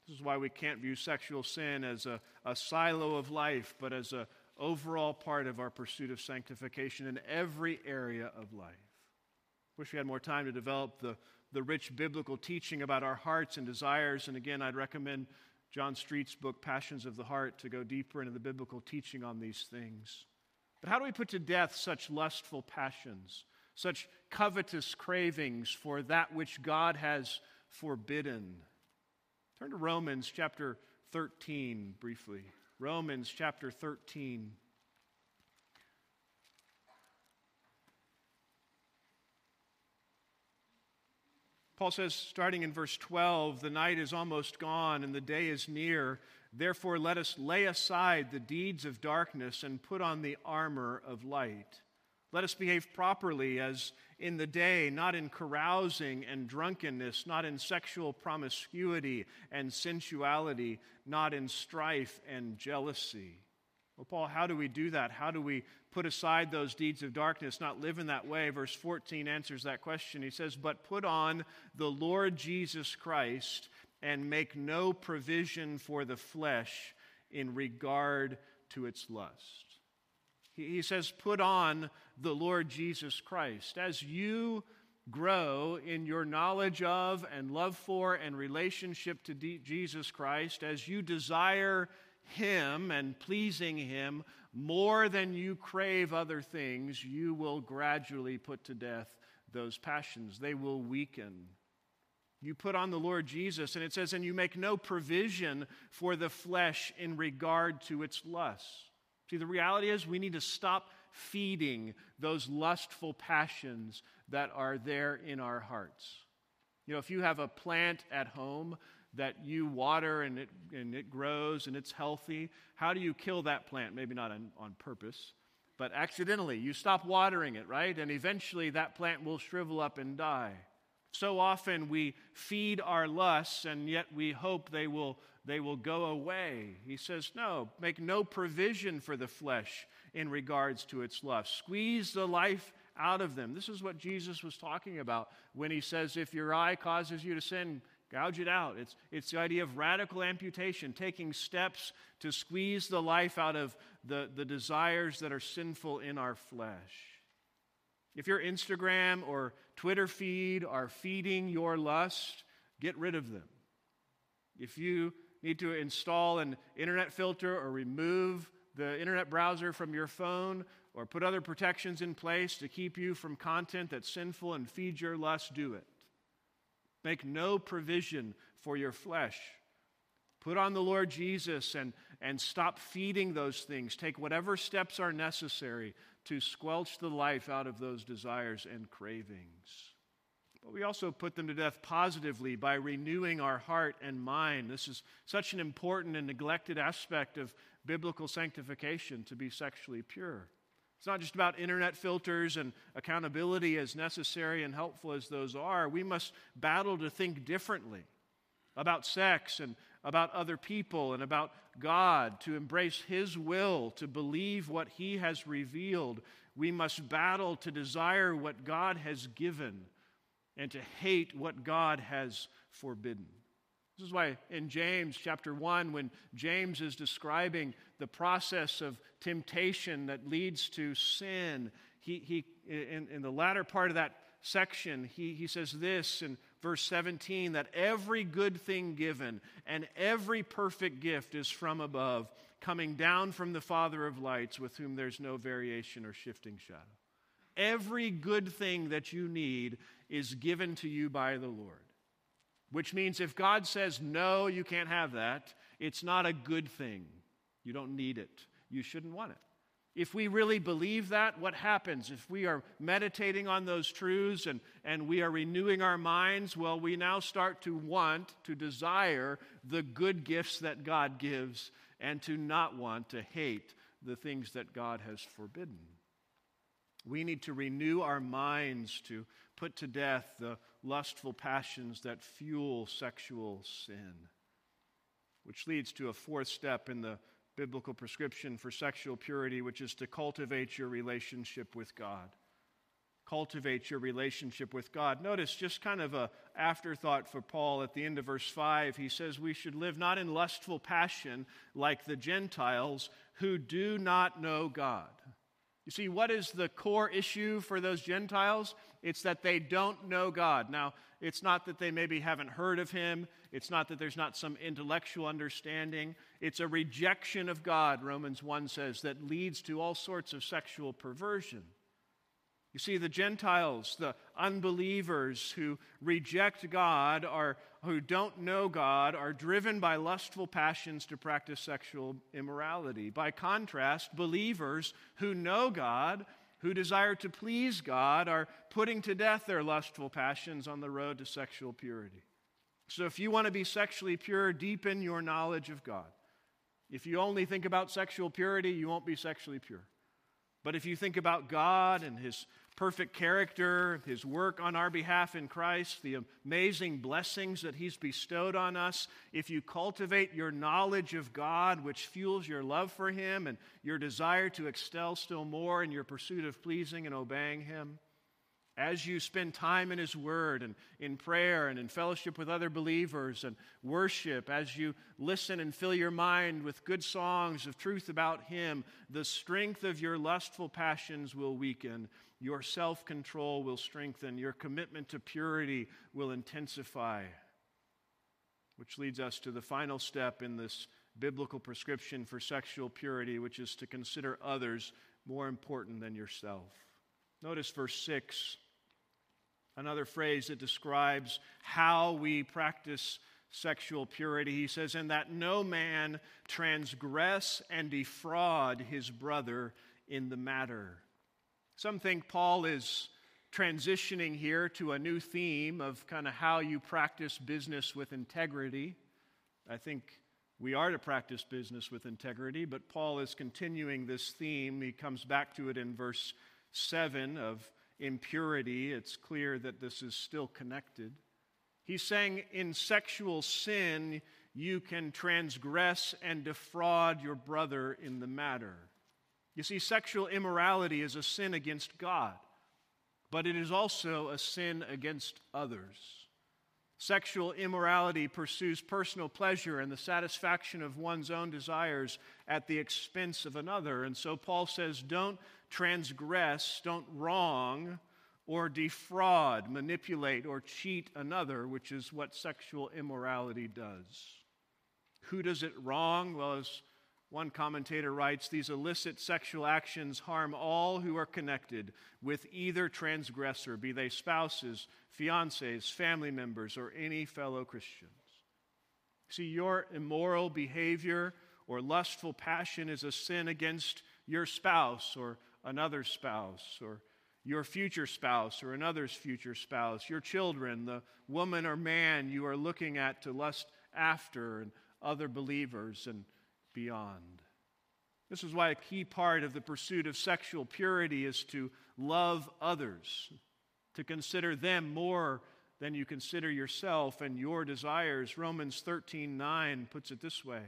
This is why we can't view sexual sin as a, a silo of life, but as an overall part of our pursuit of sanctification in every area of life. Wish we had more time to develop the, the rich biblical teaching about our hearts and desires. And again, I'd recommend John Street's book, Passions of the Heart, to go deeper into the biblical teaching on these things. But how do we put to death such lustful passions, such covetous cravings for that which God has forbidden? Turn to Romans chapter 13 briefly. Romans chapter 13. Paul says, starting in verse 12, the night is almost gone and the day is near. Therefore, let us lay aside the deeds of darkness and put on the armor of light. Let us behave properly as in the day, not in carousing and drunkenness, not in sexual promiscuity and sensuality, not in strife and jealousy. Well, Paul, how do we do that? How do we put aside those deeds of darkness, not live in that way? Verse 14 answers that question. He says, But put on the Lord Jesus Christ and make no provision for the flesh in regard to its lust. He says, Put on the Lord Jesus Christ. As you grow in your knowledge of and love for and relationship to Jesus Christ, as you desire him and pleasing Him more than you crave other things, you will gradually put to death those passions. They will weaken. You put on the Lord Jesus, and it says, and you make no provision for the flesh in regard to its lusts. See, the reality is we need to stop feeding those lustful passions that are there in our hearts. You know, if you have a plant at home that you water and it, and it grows and it's healthy, how do you kill that plant? Maybe not on, on purpose, but accidentally. You stop watering it, right? And eventually that plant will shrivel up and die. So often we feed our lusts and yet we hope they will, they will go away. He says, no, make no provision for the flesh in regards to its lust. Squeeze the life out of them. This is what Jesus was talking about when he says, if your eye causes you to sin, Gouge it out. It's, it's the idea of radical amputation, taking steps to squeeze the life out of the, the desires that are sinful in our flesh. If your Instagram or Twitter feed are feeding your lust, get rid of them. If you need to install an internet filter or remove the internet browser from your phone or put other protections in place to keep you from content that's sinful and feed your lust, do it. Make no provision for your flesh. Put on the Lord Jesus and, and stop feeding those things. Take whatever steps are necessary to squelch the life out of those desires and cravings. But we also put them to death positively by renewing our heart and mind. This is such an important and neglected aspect of biblical sanctification to be sexually pure. It's not just about internet filters and accountability, as necessary and helpful as those are. We must battle to think differently about sex and about other people and about God, to embrace His will, to believe what He has revealed. We must battle to desire what God has given and to hate what God has forbidden. This is why in James chapter 1, when James is describing the process of temptation that leads to sin, he, he, in, in the latter part of that section, he, he says this in verse 17 that every good thing given and every perfect gift is from above, coming down from the Father of lights, with whom there's no variation or shifting shadow. Every good thing that you need is given to you by the Lord. Which means if God says, no, you can't have that, it's not a good thing. You don't need it. You shouldn't want it. If we really believe that, what happens? If we are meditating on those truths and, and we are renewing our minds, well, we now start to want, to desire the good gifts that God gives and to not want, to hate the things that God has forbidden. We need to renew our minds to put to death the lustful passions that fuel sexual sin. Which leads to a fourth step in the biblical prescription for sexual purity, which is to cultivate your relationship with God. Cultivate your relationship with God. Notice just kind of a afterthought for Paul at the end of verse 5. He says we should live not in lustful passion like the Gentiles who do not know God. You see, what is the core issue for those Gentiles? It's that they don't know God. Now, it's not that they maybe haven't heard of Him, it's not that there's not some intellectual understanding. It's a rejection of God, Romans 1 says, that leads to all sorts of sexual perversion. You see, the Gentiles, the unbelievers who reject God or who don't know God, are driven by lustful passions to practice sexual immorality. By contrast, believers who know God, who desire to please God, are putting to death their lustful passions on the road to sexual purity. So, if you want to be sexually pure, deepen your knowledge of God. If you only think about sexual purity, you won't be sexually pure. But if you think about God and His perfect character, His work on our behalf in Christ, the amazing blessings that He's bestowed on us, if you cultivate your knowledge of God, which fuels your love for Him and your desire to excel still more in your pursuit of pleasing and obeying Him, as you spend time in His Word and in prayer and in fellowship with other believers and worship, as you listen and fill your mind with good songs of truth about Him, the strength of your lustful passions will weaken, your self control will strengthen, your commitment to purity will intensify. Which leads us to the final step in this biblical prescription for sexual purity, which is to consider others more important than yourself. Notice verse 6 another phrase that describes how we practice sexual purity. He says, And that no man transgress and defraud his brother in the matter. Some think Paul is transitioning here to a new theme of kind of how you practice business with integrity. I think we are to practice business with integrity, but Paul is continuing this theme. He comes back to it in verse 7 of impurity, it's clear that this is still connected. He's saying in sexual sin, you can transgress and defraud your brother in the matter. You see, sexual immorality is a sin against God, but it is also a sin against others. Sexual immorality pursues personal pleasure and the satisfaction of one's own desires at the expense of another. And so Paul says, don't transgress, don't wrong or defraud, manipulate, or cheat another, which is what sexual immorality does. Who does it wrong? Well, as one commentator writes, these illicit sexual actions harm all who are connected with either transgressor, be they spouses, fiancés, family members, or any fellow Christians. See, your immoral behavior or lustful passion is a sin against your spouse or another spouse or your future spouse or another's future spouse, your children, the woman or man you are looking at to lust after, and other believers and beyond. This is why a key part of the pursuit of sexual purity is to love others, to consider them more than you consider yourself and your desires. Romans 13 9 puts it this way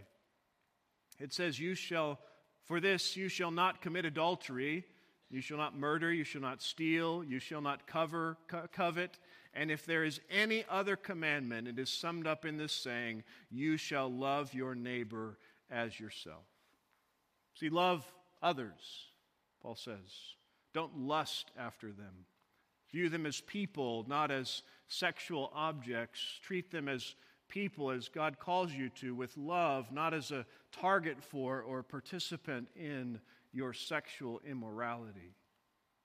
it says, You shall for this you shall not commit adultery, you shall not murder, you shall not steal, you shall not cover, co- covet. And if there is any other commandment, it is summed up in this saying, You shall love your neighbor as yourself. See, love others, Paul says. Don't lust after them. View them as people, not as sexual objects. Treat them as people as God calls you to with love, not as a target for or participant in your sexual immorality.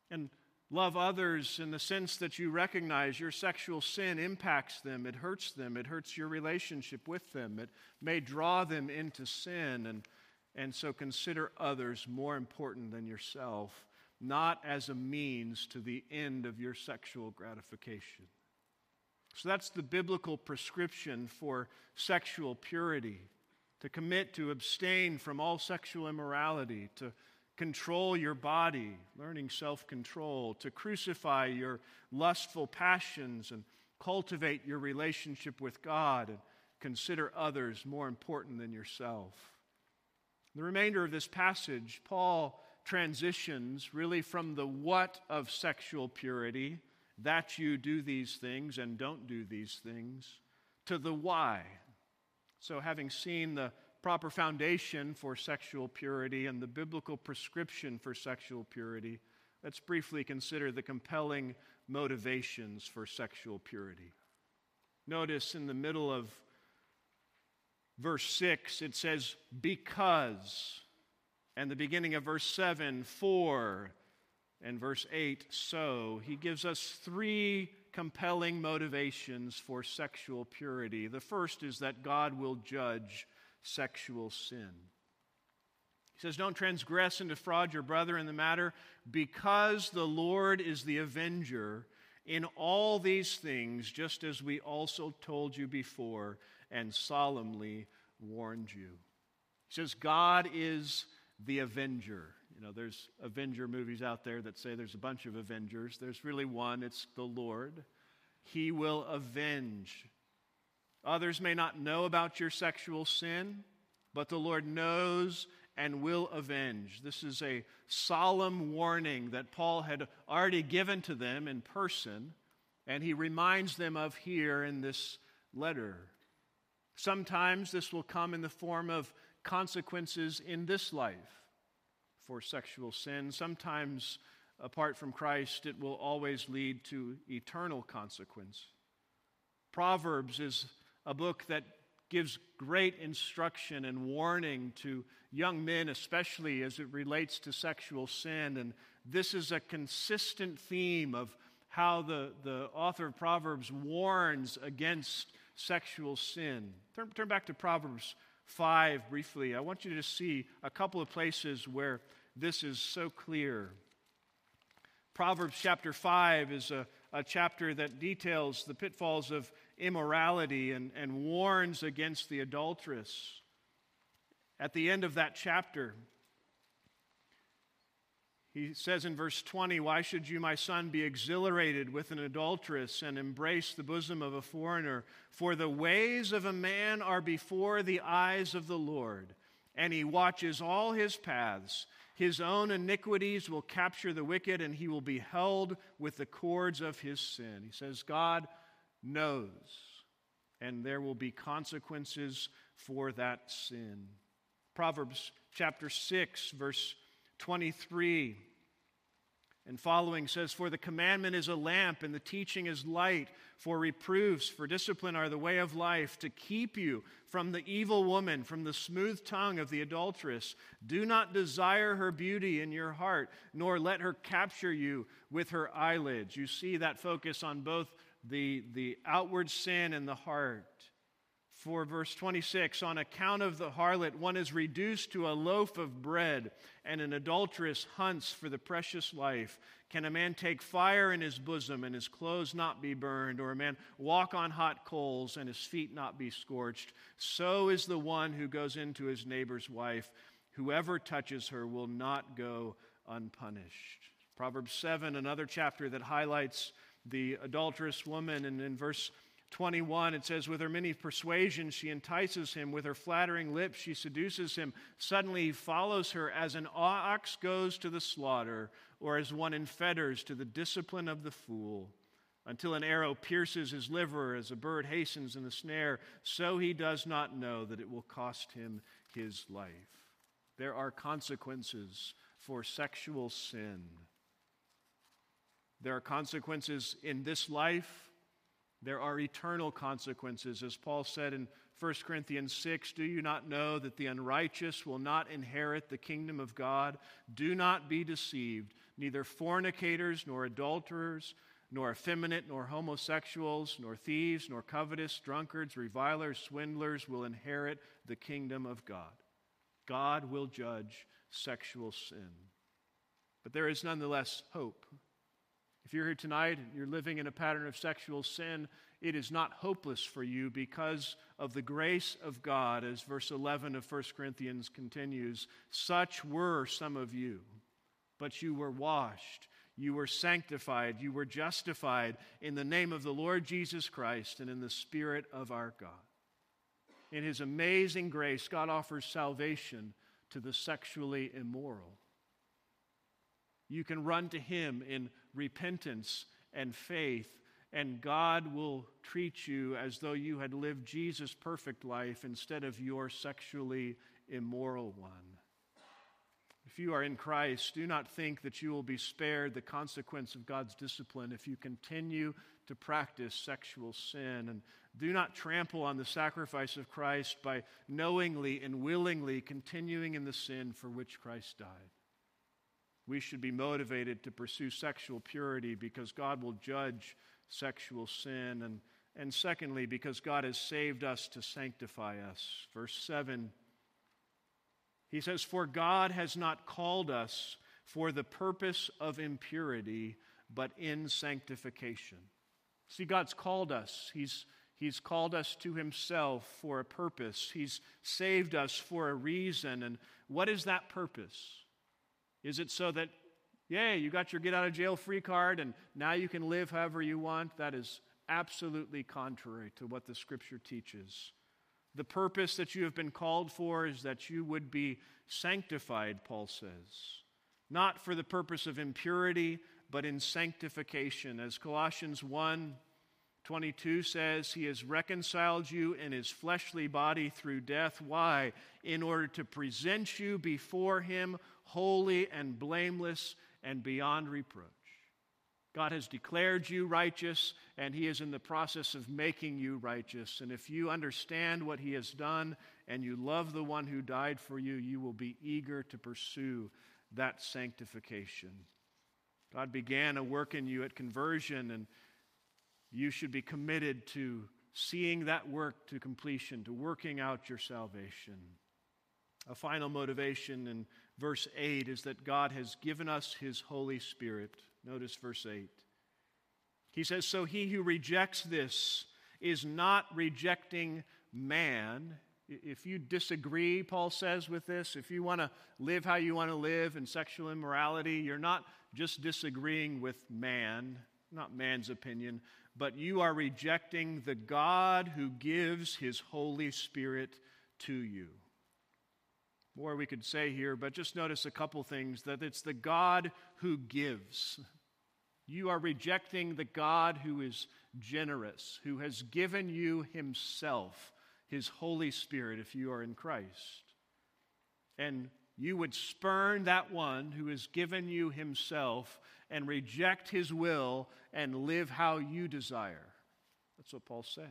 And love others in the sense that you recognize your sexual sin impacts them, it hurts them, it hurts your relationship with them, it may draw them into sin. And, and so consider others more important than yourself, not as a means to the end of your sexual gratification. So that's the biblical prescription for sexual purity to commit to abstain from all sexual immorality, to control your body, learning self control, to crucify your lustful passions and cultivate your relationship with God and consider others more important than yourself. The remainder of this passage, Paul transitions really from the what of sexual purity that you do these things and don't do these things, to the why. So, having seen the proper foundation for sexual purity and the biblical prescription for sexual purity, let's briefly consider the compelling motivations for sexual purity. Notice in the middle of verse 6, it says, because. And the beginning of verse 7, for and verse 8, so. He gives us three compelling motivations for sexual purity. The first is that God will judge sexual sin. He says, Don't transgress and defraud your brother in the matter, because the Lord is the avenger in all these things, just as we also told you before and solemnly warned you. He says, God is the avenger. You know, there's Avenger movies out there that say there's a bunch of Avengers. There's really one, it's the Lord. He will avenge. Others may not know about your sexual sin, but the Lord knows and will avenge. This is a solemn warning that Paul had already given to them in person, and he reminds them of here in this letter. Sometimes this will come in the form of consequences in this life for sexual sin. Sometimes, apart from Christ, it will always lead to eternal consequence. Proverbs is a book that gives great instruction and warning to young men, especially as it relates to sexual sin. And this is a consistent theme of how the, the author of Proverbs warns against sexual sin. Turn, turn back to Proverbs 5 briefly. I want you to see a couple of places where this is so clear. Proverbs chapter 5 is a, a chapter that details the pitfalls of immorality and, and warns against the adulteress. At the end of that chapter, he says in verse 20, Why should you, my son, be exhilarated with an adulteress and embrace the bosom of a foreigner? For the ways of a man are before the eyes of the Lord, and he watches all his paths. His own iniquities will capture the wicked, and he will be held with the cords of his sin. He says, God knows, and there will be consequences for that sin. Proverbs chapter 6, verse 23 and following says, For the commandment is a lamp, and the teaching is light. For reproofs, for discipline are the way of life, to keep you from the evil woman, from the smooth tongue of the adulteress. Do not desire her beauty in your heart, nor let her capture you with her eyelids. You see that focus on both the, the outward sin in the heart. For verse 26, on account of the harlot, one is reduced to a loaf of bread, and an adulteress hunts for the precious life. Can a man take fire in his bosom and his clothes not be burned, or a man walk on hot coals and his feet not be scorched? So is the one who goes into his neighbor's wife. Whoever touches her will not go unpunished. Proverbs 7, another chapter that highlights the adulterous woman, and in verse 21, it says, With her many persuasions, she entices him. With her flattering lips, she seduces him. Suddenly, he follows her as an ox goes to the slaughter, or as one in fetters to the discipline of the fool. Until an arrow pierces his liver, as a bird hastens in the snare, so he does not know that it will cost him his life. There are consequences for sexual sin. There are consequences in this life there are eternal consequences. As Paul said in 1 Corinthians 6, do you not know that the unrighteous will not inherit the kingdom of God? Do not be deceived. Neither fornicators, nor adulterers, nor effeminate, nor homosexuals, nor thieves, nor covetous, drunkards, revilers, swindlers will inherit the kingdom of God. God will judge sexual sin. But there is nonetheless hope. If you're here tonight and you're living in a pattern of sexual sin, it is not hopeless for you because of the grace of God, as verse 11 of 1 Corinthians continues. Such were some of you, but you were washed, you were sanctified, you were justified in the name of the Lord Jesus Christ and in the Spirit of our God. In His amazing grace, God offers salvation to the sexually immoral. You can run to Him in repentance and faith, and God will treat you as though you had lived Jesus' perfect life instead of your sexually immoral one. If you are in Christ, do not think that you will be spared the consequence of God's discipline if you continue to practice sexual sin. And do not trample on the sacrifice of Christ by knowingly and willingly continuing in the sin for which Christ died. We should be motivated to pursue sexual purity because God will judge sexual sin. And, and secondly, because God has saved us to sanctify us. Verse 7, he says, For God has not called us for the purpose of impurity, but in sanctification. See, God's called us. He's, he's called us to Himself for a purpose. He's saved us for a reason. And what is that purpose? Is it so that, yay, you got your get out of jail free card and now you can live however you want? That is absolutely contrary to what the scripture teaches. The purpose that you have been called for is that you would be sanctified, Paul says. Not for the purpose of impurity, but in sanctification. As Colossians 1 22 says, He has reconciled you in His fleshly body through death. Why? In order to present you before Him holy and blameless and beyond reproach. God has declared you righteous, and He is in the process of making you righteous. And if you understand what He has done and you love the one who died for you, you will be eager to pursue that sanctification. God began a work in you at conversion, and you should be committed to seeing that work to completion, to working out your salvation. A final motivation in verse 8 is that God has given us His Holy Spirit. Notice verse 8. He says, So he who rejects this is not rejecting man. If you disagree, Paul says, with this, if you want to live how you want to live in sexual immorality, you're not just disagreeing with man, not man's opinion, but you are rejecting the God who gives his Holy Spirit to you. More we could say here, but just notice a couple things that it's the God who gives. You are rejecting the God who is generous, who has given you himself, his Holy Spirit, if you are in Christ. And you would spurn that one who has given you himself and reject his will and live how you desire. That's what Paul's saying.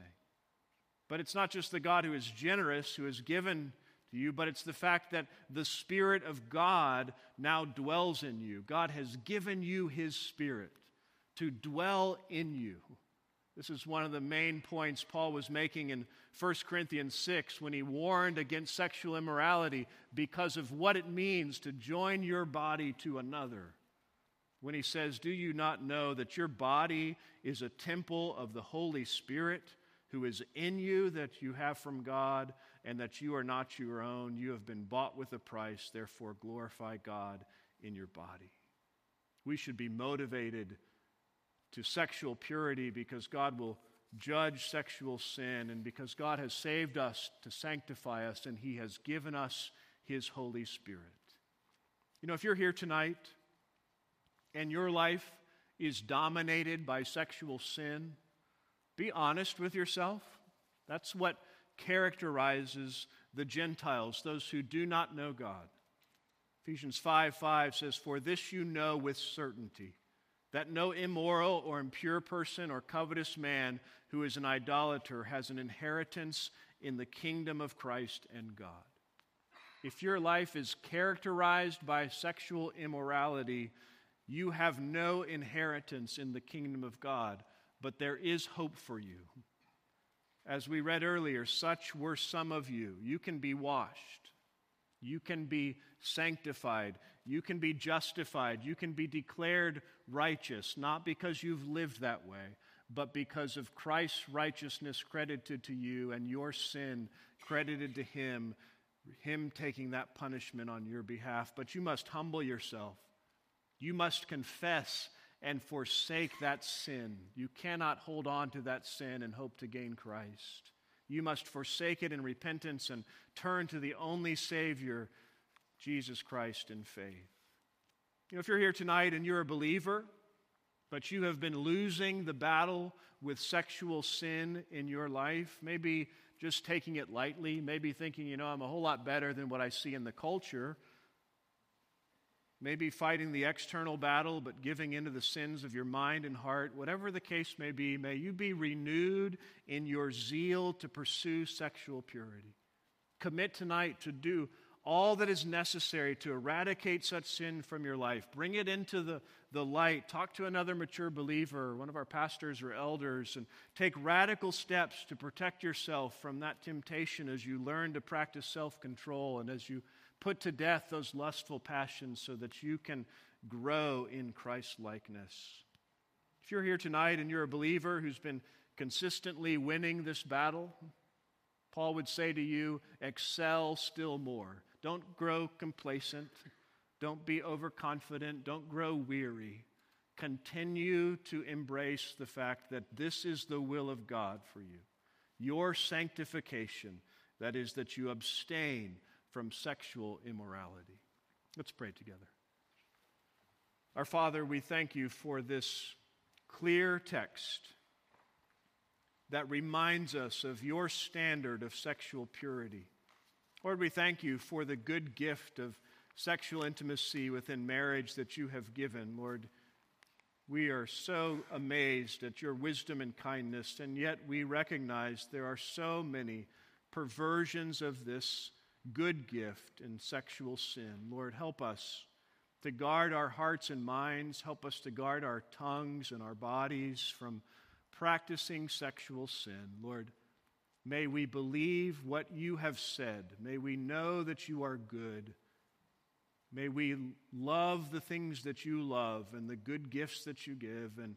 But it's not just the God who is generous, who has given to you, but it's the fact that the Spirit of God now dwells in you. God has given you His Spirit to dwell in you. This is one of the main points Paul was making in 1 Corinthians 6 when he warned against sexual immorality because of what it means to join your body to another. When he says, Do you not know that your body is a temple of the Holy Spirit who is in you that you have from God? And that you are not your own. You have been bought with a price. Therefore, glorify God in your body. We should be motivated to sexual purity because God will judge sexual sin and because God has saved us to sanctify us and He has given us His Holy Spirit. You know, if you're here tonight and your life is dominated by sexual sin, be honest with yourself. That's what characterizes the Gentiles, those who do not know God. Ephesians 5 5 says, For this you know with certainty, that no immoral or impure person or covetous man who is an idolater has an inheritance in the kingdom of Christ and God. If your life is characterized by sexual immorality, you have no inheritance in the kingdom of God, but there is hope for you. As we read earlier, such were some of you. You can be washed, you can be sanctified, you can be justified, you can be declared righteous, not because you've lived that way, but because of Christ's righteousness credited to you and your sin credited to Him, Him taking that punishment on your behalf. But you must humble yourself. You must confess and forsake that sin. You cannot hold on to that sin and hope to gain Christ. You must forsake it in repentance and turn to the only Savior, Jesus Christ, in faith. You know, if you're here tonight and you're a believer, but you have been losing the battle with sexual sin in your life, maybe just taking it lightly, maybe thinking, you know, I'm a whole lot better than what I see in the culture maybe fighting the external battle, but giving into the sins of your mind and heart, whatever the case may be, may you be renewed in your zeal to pursue sexual purity. Commit tonight to do all that is necessary to eradicate such sin from your life. Bring it into the, the light. Talk to another mature believer, one of our pastors or elders, and take radical steps to protect yourself from that temptation as you learn to practice self control and as you put to death those lustful passions so that you can grow in Christ likeness. If you're here tonight and you're a believer who's been consistently winning this battle, Paul would say to you, excel still more. Don't grow complacent. Don't be overconfident. Don't grow weary. Continue to embrace the fact that this is the will of God for you. Your sanctification, that is, that you abstain from sexual immorality. Let's pray together. Our Father, we thank you for this clear text that reminds us of your standard of sexual purity. Lord, we thank you for the good gift of sexual intimacy within marriage that you have given. Lord, we are so amazed at your wisdom and kindness, and yet we recognize there are so many perversions of this good gift in sexual sin. Lord, help us to guard our hearts and minds, help us to guard our tongues and our bodies from practicing sexual sin. Lord, may we believe what you have said. May we know that you are good. May we love the things that you love and the good gifts that you give and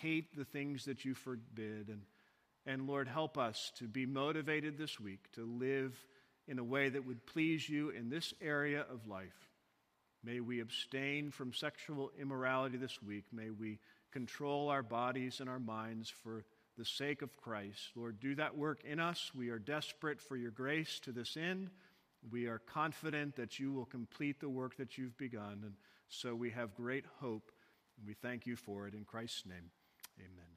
hate the things that you forbid. And, and Lord, help us to be motivated this week to live in a way that would please you in this area of life. May we abstain from sexual immorality this week. May we control our bodies and our minds for the sake of Christ. Lord, do that work in us. We are desperate for your grace to this end. We are confident that you will complete the work that you've begun. And so we have great hope. And we thank you for it. In Christ's name, amen.